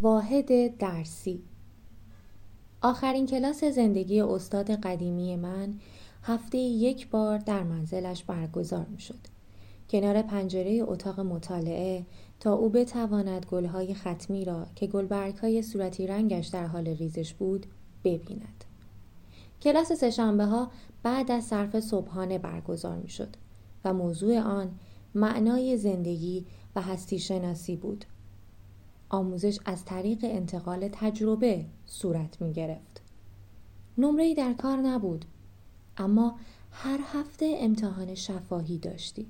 واحد درسی آخرین کلاس زندگی استاد قدیمی من هفته یک بار در منزلش برگزار می شد. کنار پنجره اتاق مطالعه تا او بتواند گلهای ختمی را که گلبرگهای صورتی رنگش در حال ریزش بود ببیند. کلاس سهشنبه ها بعد از صرف صبحانه برگزار می شد و موضوع آن معنای زندگی و هستی شناسی بود. آموزش از طریق انتقال تجربه صورت می گرفت. نمره در کار نبود اما هر هفته امتحان شفاهی داشتی.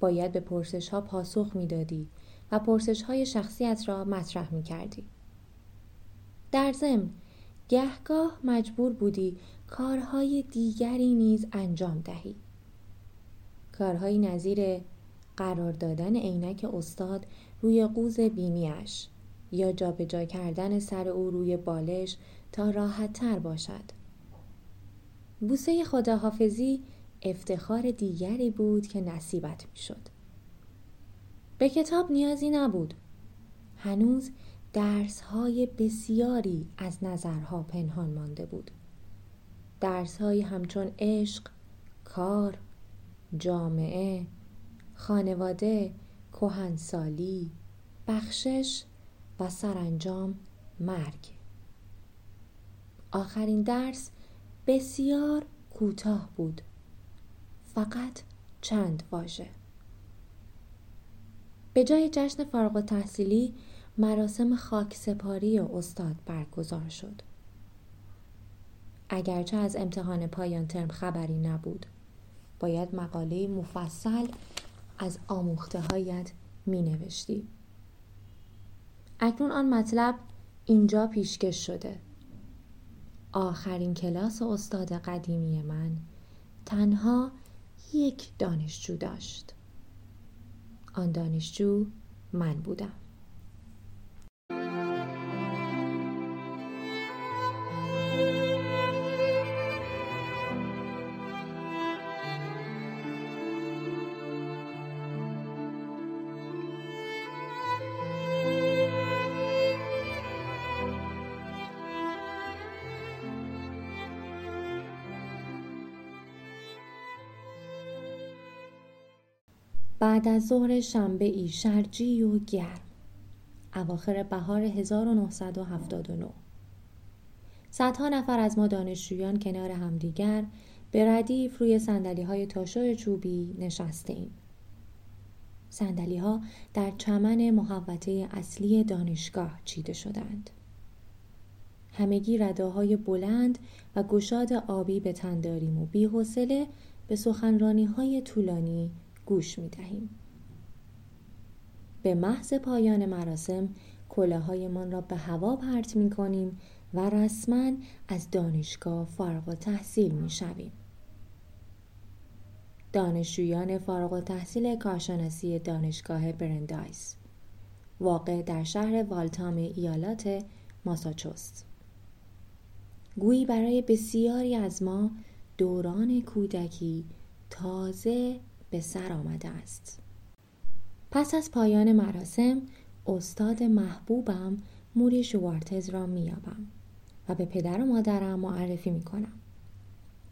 باید به پرسش ها پاسخ می دادی و پرسش های شخصیت را مطرح می کردی. در ضمن گهگاه مجبور بودی کارهای دیگری نیز انجام دهی. کارهایی نظیر قرار دادن عینک استاد روی قوز بینیش یا جابجا جا کردن سر او روی بالش تا راحت تر باشد. بوسه خداحافظی افتخار دیگری بود که نصیبت می شد. به کتاب نیازی نبود. هنوز درس های بسیاری از نظرها پنهان مانده بود. درس های همچون عشق، کار، جامعه، خانواده، کهنسالی، بخشش و سرانجام مرگ. آخرین درس بسیار کوتاه بود. فقط چند واژه. به جای جشن فارغ تحصیلی مراسم خاک سپاری استاد برگزار شد. اگرچه از امتحان پایان ترم خبری نبود باید مقاله مفصل از آموخته هایت می نوشتی. اکنون آن مطلب اینجا پیشکش شده. آخرین کلاس استاد قدیمی من تنها یک دانشجو داشت. آن دانشجو من بودم. بعد از ظهر شنبه ای شرجی و گرم اواخر بهار 1979 صدها نفر از ما دانشجویان کنار همدیگر به ردیف روی سندلی های تاشو چوبی نشسته ایم. سندلی ها در چمن محوطه اصلی دانشگاه چیده شدند. همگی رداهای بلند و گشاد آبی به تن داریم و بیحوصله به سخنرانی های طولانی گوش می دهیم. به محض پایان مراسم من را به هوا پرت می کنیم و رسما از دانشگاه فارغ و تحصیل می شویم. دانشجویان فارغ و تحصیل کارشناسی دانشگاه برندایس واقع در شهر والتام ایالات ماساچوست گویی برای بسیاری از ما دوران کودکی تازه به سر آمده است. پس از پایان مراسم استاد محبوبم موری شوارتز را میابم و به پدر و مادرم معرفی می‌کنم.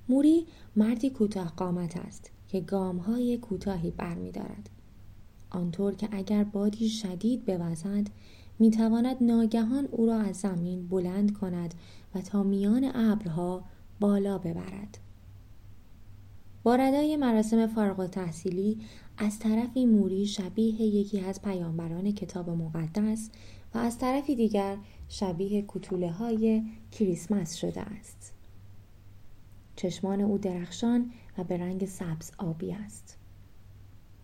موری مردی کوتاه قامت است که گام های کوتاهی برمیدارد. آنطور که اگر بادی شدید بوزد می‌تواند ناگهان او را از زمین بلند کند و تا میان ابرها بالا ببرد. با ردای مراسم فارغ تحصیلی از طرفی موری شبیه یکی از پیامبران کتاب مقدس و از طرفی دیگر شبیه کتوله های کریسمس شده است. چشمان او درخشان و به رنگ سبز آبی است.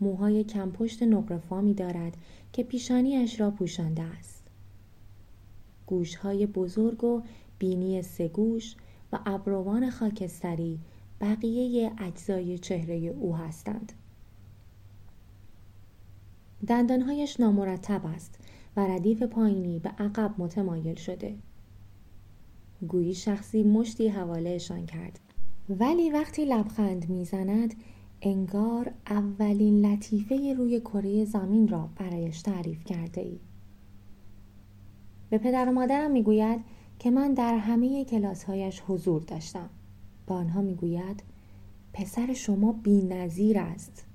موهای کمپشت نقرفامی دارد که پیشانیش را پوشانده است. گوشهای بزرگ و بینی سگوش و ابروان خاکستری بقیه اجزای چهره او هستند. دندانهایش نامرتب است و ردیف پایینی به عقب متمایل شده. گویی شخصی مشتی حوالهشان کرد. ولی وقتی لبخند می‌زند انگار اولین لطیفه روی کره زمین را برایش تعریف کرده ای. به پدر و مادرم می‌گوید که من در همه کلاسهایش حضور داشتم به آنها می‌گوید پسر شما بی نظیر است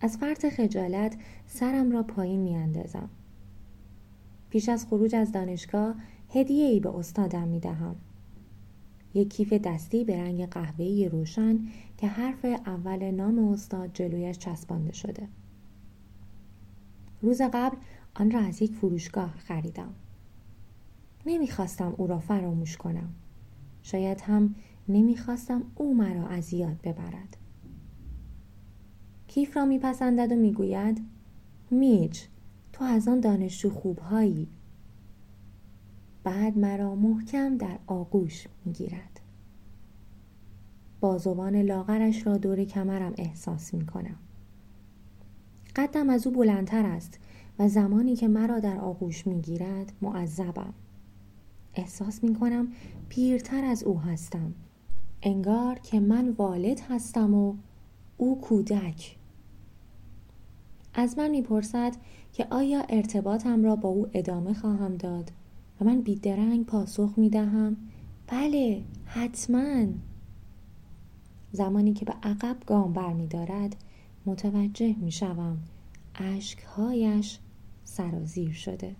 از فرط خجالت سرم را پایین میاندازم پیش از خروج از دانشگاه هدیه ای به استادم می دهم. یک کیف دستی به رنگ قهوه‌ای روشن که حرف اول نام استاد جلویش چسبانده شده. روز قبل آن را از یک فروشگاه خریدم. نمی‌خواستم او را فراموش کنم. شاید هم نمی‌خواستم او مرا از یاد ببرد. کیف را میپسندد و می‌گوید میچ تو از آن دانشجو خوبهایی بعد مرا محکم در آغوش می‌گیرد بازوان لاغرش را دور کمرم احساس می کنم. قدم از او بلندتر است و زمانی که مرا در آغوش می گیرد معذبم. احساس می کنم پیرتر از او هستم. انگار که من والد هستم و او کودک. از من می‌پرسد که آیا ارتباطم را با او ادامه خواهم داد و من بیدرنگ پاسخ می دهم بله حتما. زمانی که به عقب گام بر می دارد متوجه می شوم اشکهایش سرازیر شده.